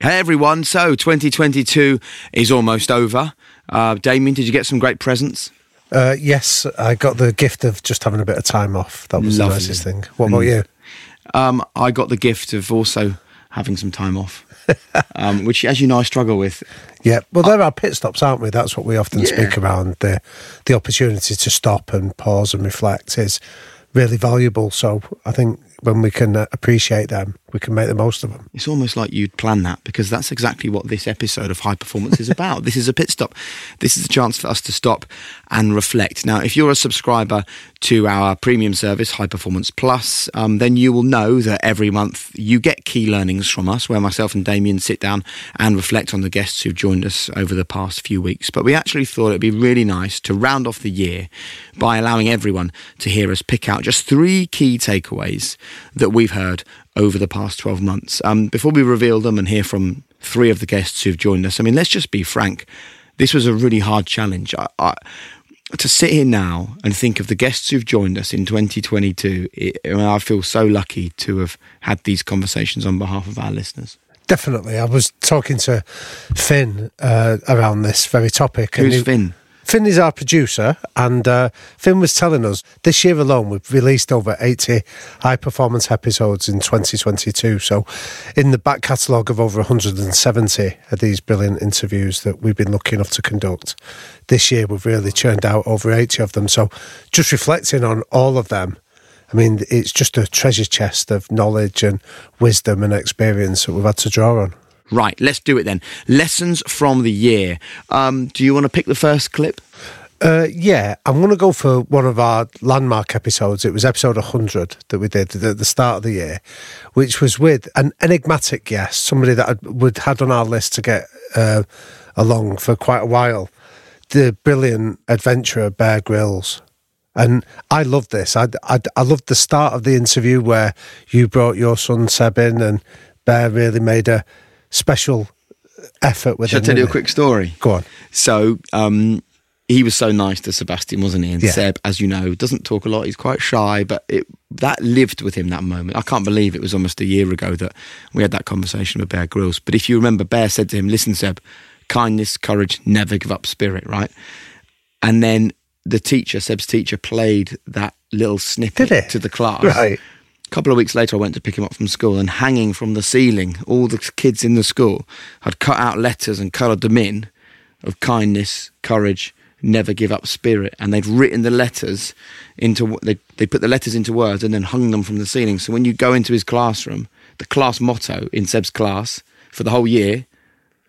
Hey everyone, so 2022 is almost over. Uh, Damian, did you get some great presents? Uh, yes, I got the gift of just having a bit of time off. That was Lovely. the nicest thing. What about you? Um, I got the gift of also having some time off, um, which, as you know, I struggle with. Yeah, well, there are pit stops, aren't we? That's what we often Yeah. speak around. The the opportunity to stop and pause and reflect is really valuable. So I think when we can uh, appreciate them, we can make the most of them. It's almost like you'd plan that because that's exactly what this episode of High Performance is about. this is a pit stop. This is a chance for us to stop and reflect. Now, if you're a subscriber to our premium service, High Performance Plus, um, then you will know that every month you get key learnings from us where myself and Damian sit down and reflect on the guests who've joined us over the past few weeks. But we actually thought it'd be really nice to round off the year by allowing everyone to hear us pick out just three key takeaways that we've heard over the past 12 months. Um, before we reveal them and hear from three of the guests who've joined us, I mean, let's just be frank. This was a really hard challenge. I, I, to sit here now and think of the guests who've joined us in 2022, it, I, mean, I feel so lucky to have had these conversations on behalf of our listeners. Definitely. I was talking to Finn uh, around this very topic. and Who's he- Finn? Finn is our producer, and uh, Finn was telling us this year alone we've released over 80 high performance episodes in 2022. So, in the back catalogue of over 170 of these brilliant interviews that we've been lucky enough to conduct, this year we've really churned out over 80 of them. So, just reflecting on all of them, I mean, it's just a treasure chest of knowledge and wisdom and experience that we've had to draw on. Right, let's do it then. Lessons from the year. Um, do you want to pick the first clip? Uh, yeah, I'm going to go for one of our landmark episodes. It was episode 100 that we did at the start of the year, which was with an enigmatic guest, somebody that I'd, we'd had on our list to get uh, along for quite a while. The brilliant adventurer Bear Grylls. And I loved this. I, I, I loved the start of the interview where you brought your son Seb in, and Bear really made a special effort with Shall I him, tell you a didn't quick story? Go on. So um, he was so nice to Sebastian, wasn't he? And Yeah. Seb, as you know, doesn't talk a lot. He's quite shy, but it, that lived with him that moment. I can't believe it was almost a year ago that we had that conversation with Bear Grylls. But if you remember, Bear said to him, "Listen, Seb, kindness, courage, never give up spirit." Right? And then the teacher, Seb's teacher, played that little snippet to the class. Right. Couple of weeks later, I went to pick him up from school, and hanging from the ceiling, all the kids in the school had cut out letters and coloured them in of kindness, courage, never give up spirit, and they'd written the letters into they they put the letters into words and then hung them from the ceiling. So when you go into his classroom, the class motto in Seb's class for the whole year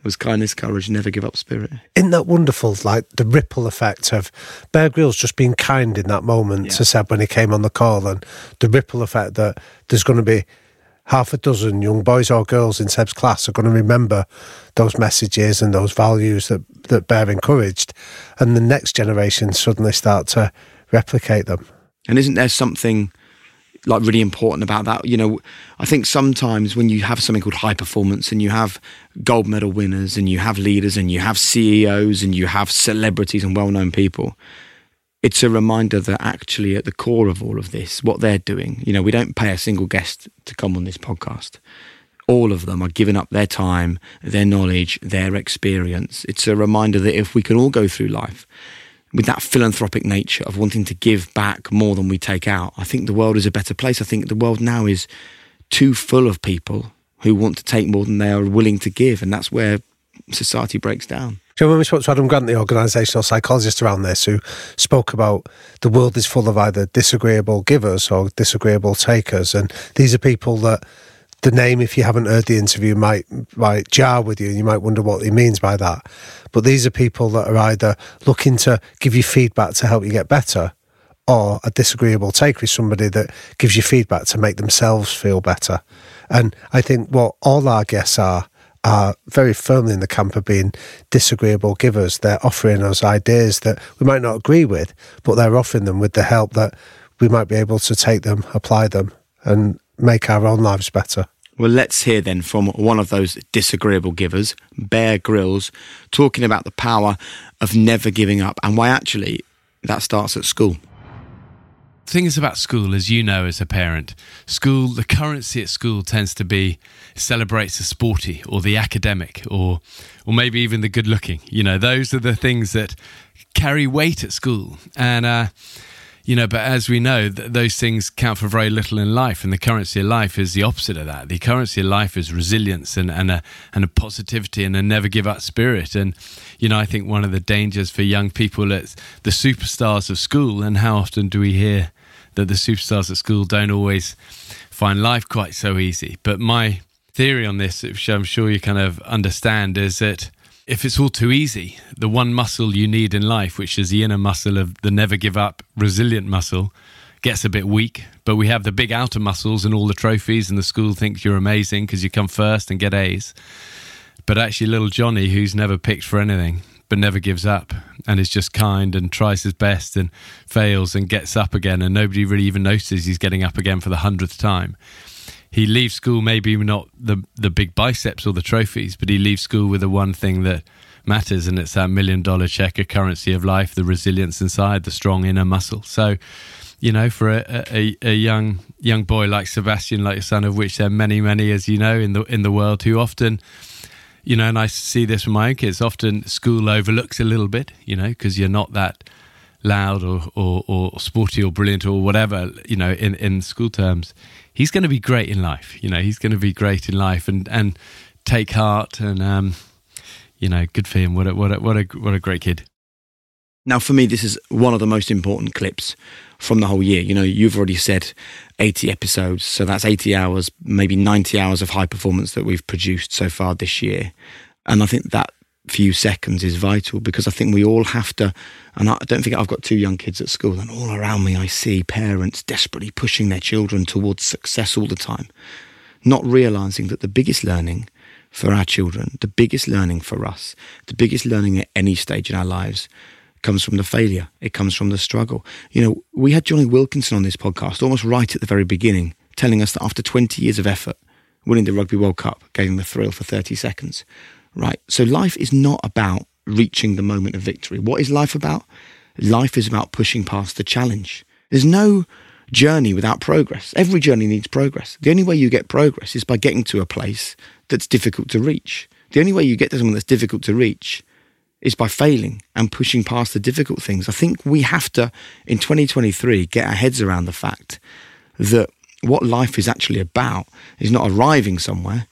was kindness, courage, never give up spirit. Isn't that wonderful? Like the ripple effect of Bear Grylls just being kind in that moment to Seb when he came on the call, and the ripple effect that there's going to be half a dozen young boys or girls in Seb's class are going to remember those messages and those values that that Bear encouraged, and the next generation suddenly start to replicate them. And isn't there something like really important about that? You know, I think sometimes when you have something called high performance and you have gold medal winners and you have leaders and you have CEOs and you have celebrities and well known people, it's a reminder that actually at the core of all of this, what they're doing, you know, we don't pay a single guest to come on this podcast. All of them are giving up their time, their knowledge, their experience. It's a reminder that if we can all go through life with that philanthropic nature of wanting to give back more than we take out, I think the world is a better place. I think the world now is too full of people who want to take more than they are willing to give. And that's where society breaks down. Do you remember we spoke to Adam Grant, the organisational psychologist around this, who spoke about the world is full of either disagreeable givers or disagreeable takers, and these are people that the name, if you haven't heard the interview, might might jar with you, and you might wonder what he means by that. But these are people that are either looking to give you feedback to help you get better, or a disagreeable take with somebody that gives you feedback to make themselves feel better. And I think what all our guests are are very firmly in the camp of being disagreeable givers. They're offering us ideas that we might not agree with, but they're offering them with the help that we might be able to take them, apply them, and make our own lives better. Well, let's hear then from one of those disagreeable givers, Bear Grylls, talking about the power of never giving up and why actually that starts at school. Things about school, as you know as a parent, school, the currency at school tends to be celebrates the sporty or the academic or or maybe even the good looking. You know, those are the things that carry weight at school. And uh, you know, but as we know, th- those things count for very little in life, and the currency of life is the opposite of that. The currency of life is resilience and and a and a positivity and a never give up spirit. And you know, I think one of the dangers for young people is the superstars of school, and how often do we hear that the superstars at school don't always find life quite so easy? But my theory on this, which I'm sure you kind of understand, is that if it's all too easy, the one muscle you need in life, which is the inner muscle of the never give up, resilient muscle, gets a bit weak. But we have the big outer muscles and all the trophies, and the school thinks you're amazing because you come first and get A's. But actually, little Johnny, who's never picked for anything, but never gives up and is just kind and tries his best and fails and gets up again, and nobody really even notices he's getting up again for the hundredth time he leaves school maybe not the the big biceps or the trophies, but he leaves school with the one thing that matters, and it's that million dollar check, a currency of life, the resilience inside, the strong inner muscle. So, you know, for a, a, a young young boy like Sebastian, like your son, of which there are many, many, as you know, in the in the world, who often you know, and I see this with my own kids. Often school overlooks a little bit, you know, because you're not that loud or, or, or sporty or brilliant or whatever, you know, in, in school terms he's going to be great in life. You know, he's going to be great in life and and take heart and um, you know, good for him. What a what a what a what a great kid. Now, for me, this is one of the most important clips from the whole year. You know, you've already said 80 episodes, so that's 80 hours, maybe 90 hours of high performance that we've produced so far this year. And I think that few seconds is vital because I think we all have to. And I don't think I've got two young kids at school, and all around me I see parents desperately pushing their children towards success all the time, not realizing that the biggest learning for our children, the biggest learning for us, the biggest learning at any stage in our lives comes from the failure. It comes from the struggle. You know, we had Jonny Wilkinson on this podcast almost right at the very beginning, telling us that after 20 years of effort, winning the Rugby World Cup gave him a thrill for 30 seconds right? So life is not about reaching the moment of victory. What is life about? Life is about pushing past the challenge. There's no journey without progress. Every journey needs progress. The only way you get progress is by getting to a place that's difficult to reach. The only way you get to someone that's difficult to reach is by failing and pushing past the difficult things. I think we have to, in 2023, get our heads around the fact that what life is actually about is not arriving somewhere,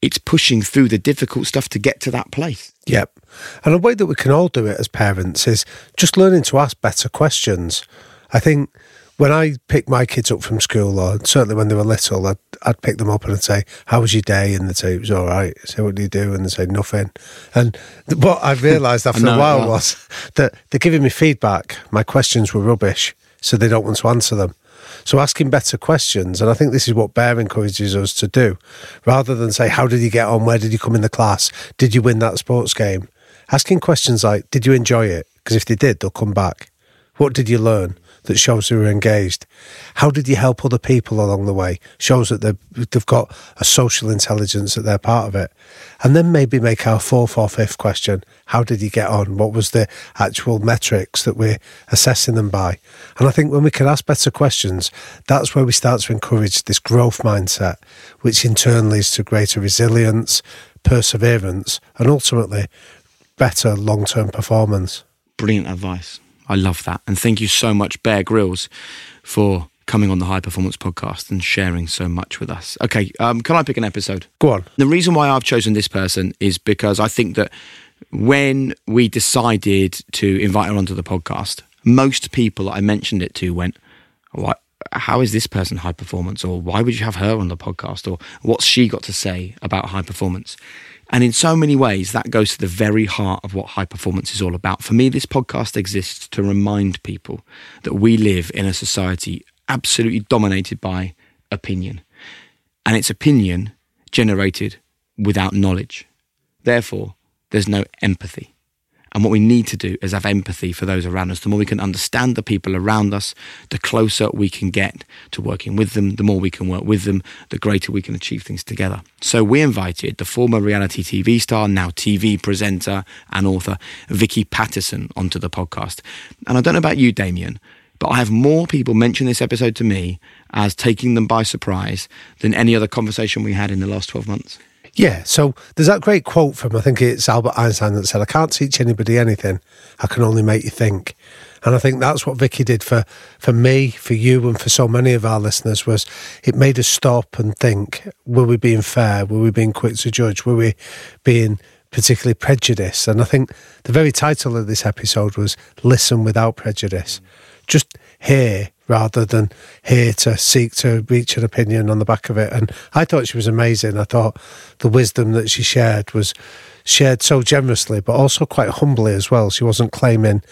it's pushing through the difficult stuff to get to that place. Yep. And a way that we can all do it as parents is just learning to ask better questions. I think when I pick my kids up from school, or certainly when they were little, I'd, I'd pick them up and I'd say, How was your day? And they'd say, It was all right. So, what do you do? And they'd say, Nothing. And what I realised after a while was that they're giving me feedback. My questions were rubbish, so they don't want to answer them. So asking better questions, and I think this is what Bear encourages us to do, rather than say, "How did you get on? Where did you come in the class? Did you win that sports game?" Asking questions like, "Did you enjoy it?" Because if they did, they'll come back. What did you learn? That shows you were engaged. How did you help other people along the way? Shows that they've, they've got a social intelligence that they're part of it. And then maybe make our fourth or fifth question how did you get on? What was the actual metrics that we're assessing them by? And I think when we can ask better questions, that's where we start to encourage this growth mindset, which in turn leads to greater resilience, perseverance, and ultimately better long term performance. Brilliant advice. I love that. And thank you so much, Bear Grylls, for coming on the High Performance Podcast and sharing so much with us. Okay, um, can I pick an episode? Go on. The reason why I've chosen this person is because I think that when we decided to invite her onto the podcast, most people that I mentioned it to went, "What? How is this person high performance?" Or "Why would you have her on the podcast?" Or "What's she got to say about high performance?" And in so many ways, that goes to the very heart of what high performance is all about. For me, this podcast exists to remind people that we live in a society absolutely dominated by opinion. And it's opinion generated without knowledge. Therefore, there's no empathy. And what we need to do is have empathy for those around us. The more we can understand the people around us, the closer we can get to working with them, the more we can work with them, the greater we can achieve things together. So we invited the former reality TV star, now TV presenter and author, Vicky Pattison, onto the podcast. And I don't know about you, Damian, but I have more people mention this episode to me as taking them by surprise than any other conversation we had in the last 12 months. Yeah, so there's that great quote from, I think it's Albert Einstein that said, I can't teach anybody anything, I can only make you think. And I think that's what Vicky did for, for me, for you, and for so many of our listeners was it made us stop and think, were we being fair? Were we being quick to judge? Were we being particularly prejudiced? And I think the very title of this episode was Listen Without Prejudice. Just hear rather than here to seek to reach an opinion on the back of it. And I thought she was amazing. I thought the wisdom that she shared was shared so generously, but also quite humbly as well. She wasn't claiming,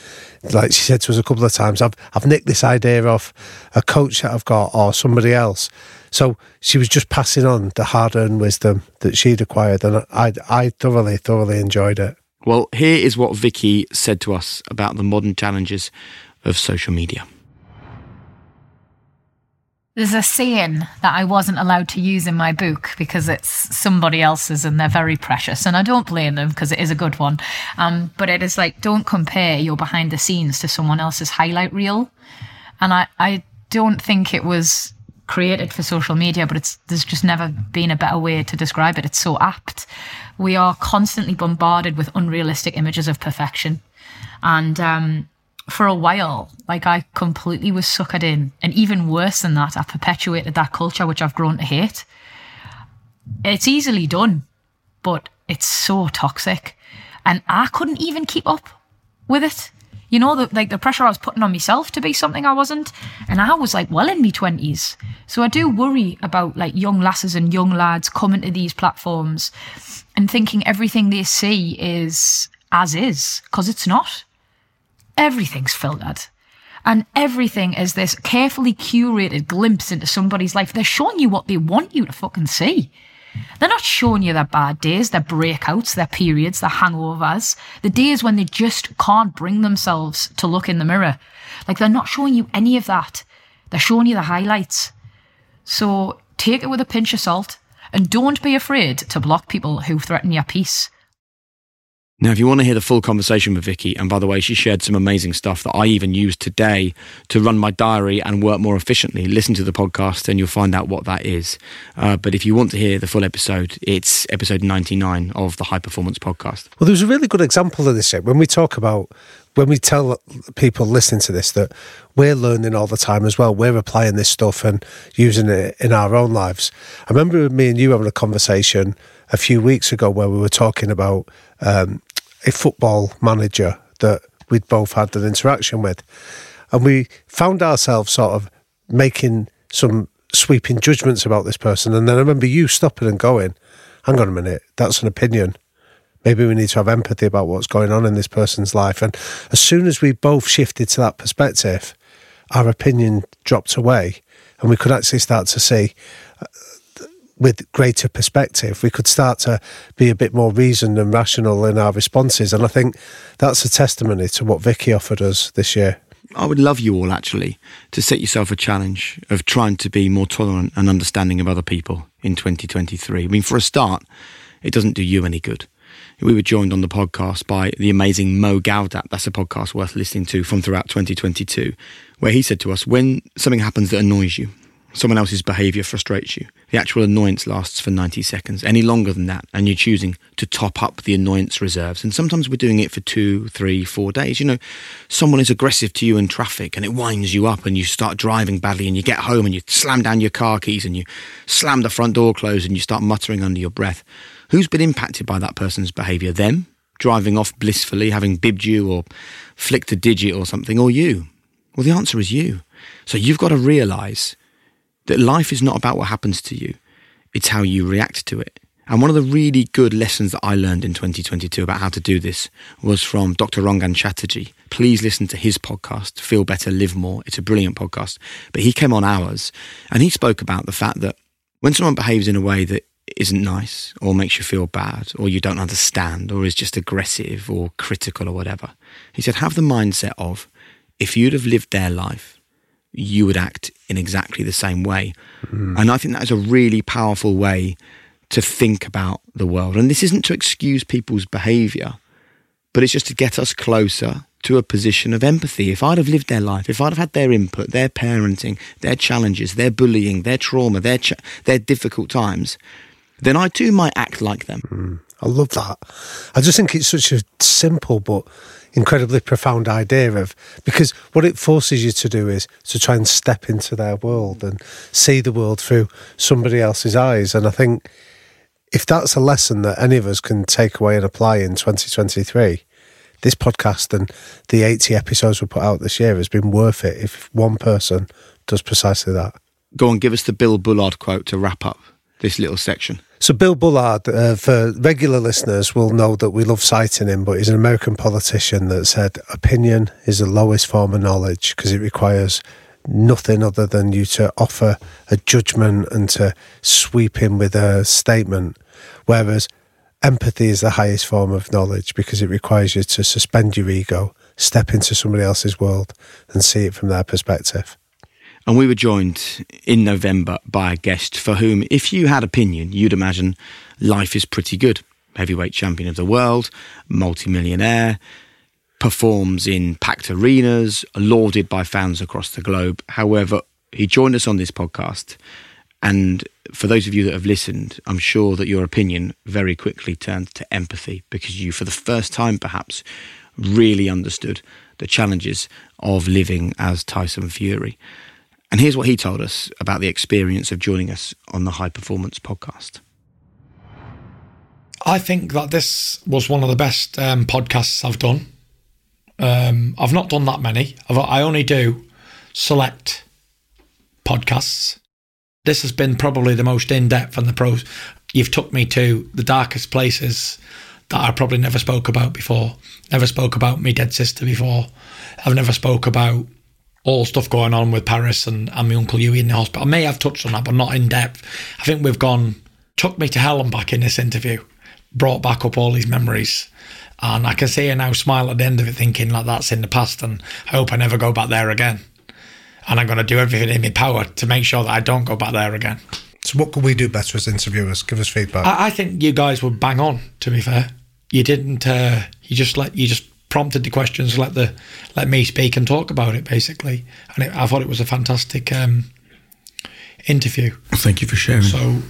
like she said to us a couple of times, I've, I've nicked this idea off a coach that I've got or somebody else. So she was just passing on the hard earned wisdom that she'd acquired. And I, I thoroughly, thoroughly enjoyed it. Well, here is what Vicky said to us about the modern challenges of social media. There's a saying that I wasn't allowed to use in my book because it's somebody else's and they're very precious. And I don't blame them because it is a good one. Um, but it is like, don't compare your behind the scenes to someone else's highlight reel. And I, I don't think it was created for social media, but it's, there's just never been a better way to describe it. It's so apt. We are constantly bombarded with unrealistic images of perfection. And, um, for a while, like I completely was suckered in. And even worse than that, I perpetuated that culture, which I've grown to hate. It's easily done, but it's so toxic. And I couldn't even keep up with it. You know, the, like the pressure I was putting on myself to be something I wasn't. And I was like well in my 20s. So I do worry about like young lasses and young lads coming to these platforms and thinking everything they see is as is, because it's not everything's filtered. And everything is this carefully curated glimpse into somebody's life. They're showing you what they want you to fucking see. They're not showing you their bad days, their breakouts, their periods, their hangovers, the days when they just can't bring themselves to look in the mirror. Like they're not showing you any of that. They're showing you the highlights. So take it with a pinch of salt and don't be afraid to block people who threaten your peace. Now, if you want to hear the full conversation with Vicky, and by the way, she shared some amazing stuff that I even used today to run my diary and work more efficiently, listen to the podcast and you'll find out what that is. Uh, but if you want to hear the full episode, it's episode 99 of the High Performance Podcast. Well, there's a really good example of this when we talk about, when we tell people listening to this that we're learning all the time as well. We're applying this stuff and using it in our own lives. I remember me and you having a conversation a few weeks ago where we were talking about um, a football manager that we'd both had an interaction with. And we found ourselves sort of making some sweeping judgments about this person. And then I remember you stopping and going, hang on a minute, that's an opinion. Maybe we need to have empathy about what's going on in this person's life. And as soon as we both shifted to that perspective, our opinion dropped away and we could actually start to see with greater perspective, we could start to be a bit more reasoned and rational in our responses. And I think that's a testimony to what Vicky offered us this year. I would love you all actually to set yourself a challenge of trying to be more tolerant and understanding of other people in 2023. I mean, for a start, it doesn't do you any good. We were joined on the podcast by the amazing Mo Gawdat. That's a podcast worth listening to from throughout 2022, where he said to us, when something happens that annoys you, someone else's behavior frustrates you. The actual annoyance lasts for 90 seconds. Any longer than that, and you're choosing to top up the annoyance reserves. And sometimes we're doing it for two, three, four days. You know, someone is aggressive to you in traffic and it winds you up, and you start driving badly, and you get home and you slam down your car keys and you slam the front door closed and you start muttering under your breath. Who's been impacted by that person's behavior? Them? Driving off blissfully, having bibbed you or flicked a digit or something, or you? Well, the answer is you. So you've got to realize that life is not about what happens to you, it's how you react to it. And one of the really good lessons that I learned in 2022 about how to do this was from Dr. Rangan Chatterjee. Please listen to his podcast, Feel Better, Live More. It's a brilliant podcast. But he came on ours and he spoke about the fact that when someone behaves in a way that isn't nice or makes you feel bad or you don't understand or is just aggressive or critical or whatever, he said, have the mindset of if you'd have lived their life, you would act in exactly the same way. Mm. And I think that is a really powerful way to think about the world. And this isn't to excuse people's behavior, but it's just to get us closer to a position of empathy. If I'd have lived their life, if I'd have had their input, their parenting, their challenges, their bullying, their trauma, their ch- their difficult times, then I too might act like them. Mm. I love that. I just think it's such a simple but incredibly profound idea of because what it forces you to do is to try and step into their world and see the world through somebody else's eyes. And I think if that's a lesson that any of us can take away and apply in 2023, this podcast and the 80 episodes we put out this year has been worth it if one person does precisely that. Go on, give us the Bill Bullard quote to wrap up this little section. So, Bill Bullard, uh, for regular listeners, will know that we love citing him, but he's an American politician that said opinion is the lowest form of knowledge because it requires nothing other than you to offer a judgment and to sweep in with a statement. Whereas empathy is the highest form of knowledge because it requires you to suspend your ego, step into somebody else's world, and see it from their perspective. And we were joined in November by a guest for whom, if you had opinion, you'd imagine life is pretty good. Heavyweight champion of the world, multimillionaire, performs in packed arenas, lauded by fans across the globe. However, he joined us on this podcast. And for those of you that have listened, I'm sure that your opinion very quickly turned to empathy because you, for the first time perhaps, really understood the challenges of living as Tyson Fury. And here's what he told us about the experience of joining us on the High Performance podcast. I think that this was one of the best um, podcasts I've done. Um, I've not done that many. I've, I only do select podcasts. This has been probably the most in depth and the pros. You've took me to the darkest places that I probably never spoke about before. Never spoke about me dead sister before. I've never spoke about all stuff going on with Paris and, and my Uncle Hughie in the hospital. I may have touched on that, but not in depth. I think we've gone, took me to hell and back in this interview, brought back up all these memories. And I can see her now smile at the end of it, thinking like that's in the past, and I hope I never go back there again. And I'm going to do everything in my power to make sure that I don't go back there again. So, what could we do better as interviewers? Give us feedback. I, I think you guys were bang on. To be fair, you didn't. Uh, you just let you just prompted the questions, let the let me speak and talk about it basically. And it, I thought it was a fantastic um, interview. thank you for sharing. So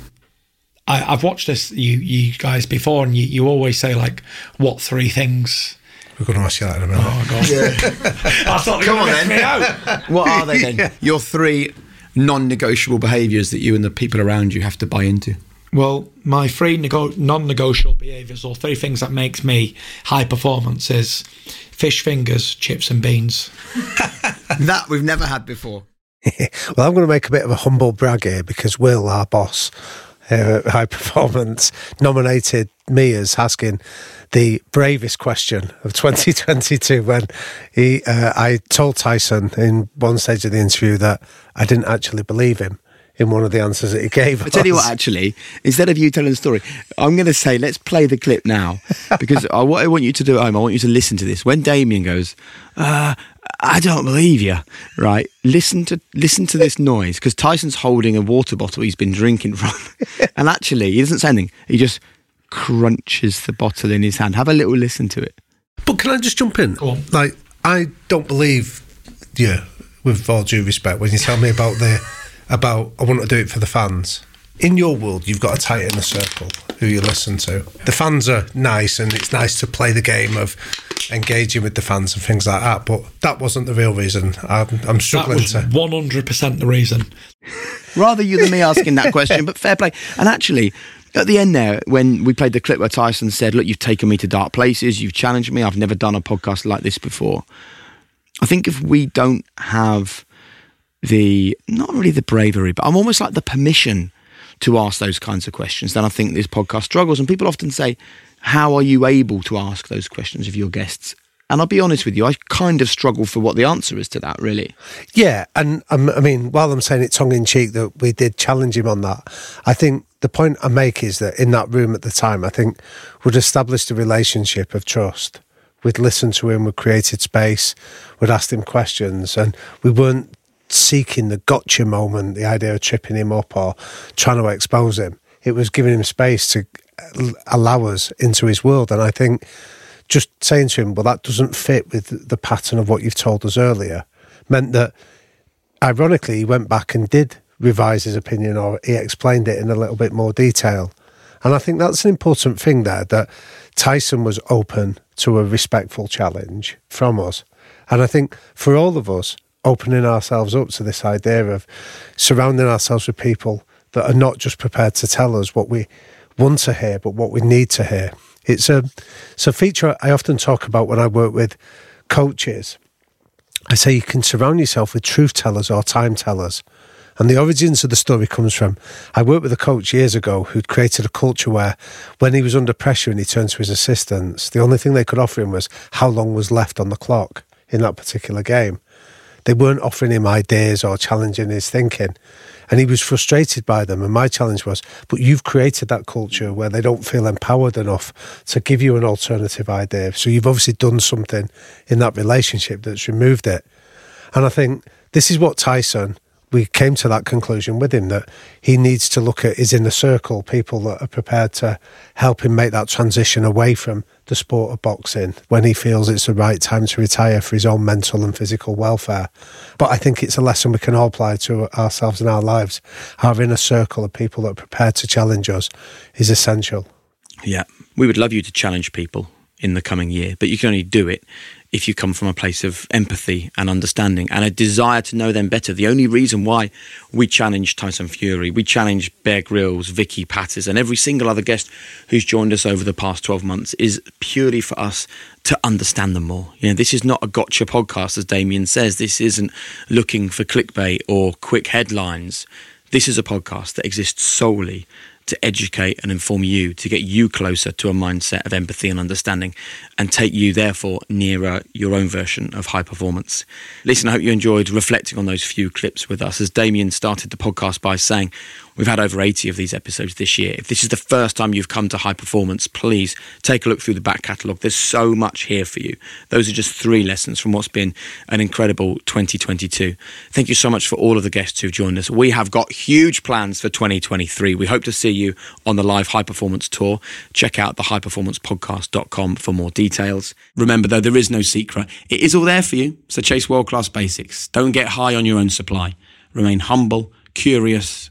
I, have watched this you you guys before, and you, you always say like, what three things. We're going to ask you that in a minute. Oh god! Yeah. I thought Come on then. what are they then? Yeah. Your three non-negotiable behaviours that you and the people around you have to buy into. Well, my three nego- non-negotiable behaviours, or three things that makes me high performance, is fish fingers, chips and beans. that we've never had before. well, I'm going to make a bit of a humble brag here because Will, our boss here at High Performance, nominated me as asking the bravest question of 2022 when he, uh, I told Tyson in one stage of the interview that I didn't actually believe him in one of the answers that he gave. I tell you what, actually, instead of you telling the story, I'm going to say let's play the clip now because I, what I want you to do at home, I want you to listen to this. When Damian goes, uh, I don't believe you. Right? Listen to listen to this noise because Tyson's holding a water bottle he's been drinking from, and actually he doesn't say anything. He just crunches the bottle in his hand. Have a little listen to it. But can I just jump in? Go. Like, I don't believe you, with all due respect, when you tell me about the about I want to do it for the fans. In your world, you've got to tighten the circle who you listen to. The fans are nice, and it's nice to play the game of engaging with the fans and things like that. But that wasn't the real reason. I'm, I'm That struggling was to. 100% the reason. Rather you than me asking that question, but fair play. And actually, at the end there, when we played the clip where Tyson said, Look, you've taken me to dark places, you've challenged me, I've never done a podcast like this before. I think if we don't have the, not really the bravery, but I'm almost like the permission to ask those kinds of questions, then I think this podcast struggles. And people often say, How are you able to ask those questions of your guests? And I'll be honest with you, I kind of struggle for what the answer is to that, really. Yeah, and um, I mean, while I'm saying it tongue in cheek that we did challenge him on that, I think the point I make is that in that room at the time, I think we'd established a relationship of trust. We'd listened to him, we'd created space, we'd asked him questions, and we weren't seeking the gotcha moment, the idea of tripping him up or trying to expose him. It was giving him space to allow us into his world. And I think just saying to him, well, that doesn't fit with the pattern of what you've told us earlier, meant that ironically, he went back and did revise his opinion or he explained it in a little bit more detail. And I think that's an important thing there that Tyson was open to a respectful challenge from us. And I think for all of us, opening ourselves up to this idea of surrounding ourselves with people that are not just prepared to tell us what we want to hear, but what we need to hear. It's a, it's a feature I often talk about when I work with coaches. I say you can surround yourself with truth tellers or time tellers. And the origins of the story comes from I worked with a coach years ago who'd created a culture where when he was under pressure and he turned to his assistants, the only thing they could offer him was how long was left on the clock in that particular game. They weren't offering him ideas or challenging his thinking. And he was frustrated by them. And my challenge was, but you've created that culture where they don't feel empowered enough to give you an alternative idea. So you've obviously done something in that relationship that's removed it. And I think this is what Tyson, we came to that conclusion with him that he needs to look at his inner circle, people that are prepared to help him make that transition away from the sport of boxing when he feels it's the right time to retire for his own mental and physical welfare. But I think it's a lesson we can all apply to ourselves in our lives. Our inner circle of people that are prepared to challenge us is essential. Yeah. We would love you to challenge people in the coming year, but you can only do it if you come from a place of empathy and understanding and a desire to know them better. The only reason why we challenge Tyson Fury, we challenge Bear Grylls, Vicky Pattison, and every single other guest who's joined us over the past 12 months is purely for us to understand them more. You know, this is not a gotcha podcast, as Damian says. This isn't looking for clickbait or quick headlines. This is a podcast that exists solely to educate and inform you, to get you closer to a mindset of empathy and understanding, and take you, therefore, nearer your own version of high performance. Listen, I hope you enjoyed reflecting on those few clips with us. As Damian started the podcast by saying, we've had over 80 of these episodes this year. If this is the first time you've come to high performance, please take a look through the back catalogue. There's so much here for you. Those are just three lessons from what's been an incredible 2022. Thank you so much for all of the guests who've joined us. We have got huge plans for 2023. We hope to see you on the live high performance tour. Check out the highperformancepodcast.com for more details. Remember, though, there is no secret. It is all there for you. So chase world class basics. Don't get high on your own supply. Remain humble, curious,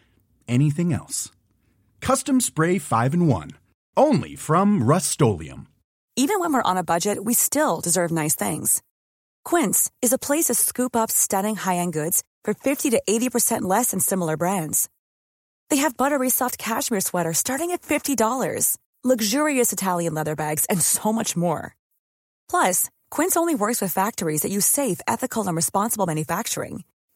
anything else. Custom Spray 5 in 1. Only from Rust Even when we're on a budget, we still deserve nice things. Quince is a place to scoop up stunning high end goods for 50 to 80% less than similar brands. They have buttery soft cashmere sweaters starting at $50, luxurious Italian leather bags, and so much more. Plus, Quince only works with factories that use safe, ethical, and responsible manufacturing.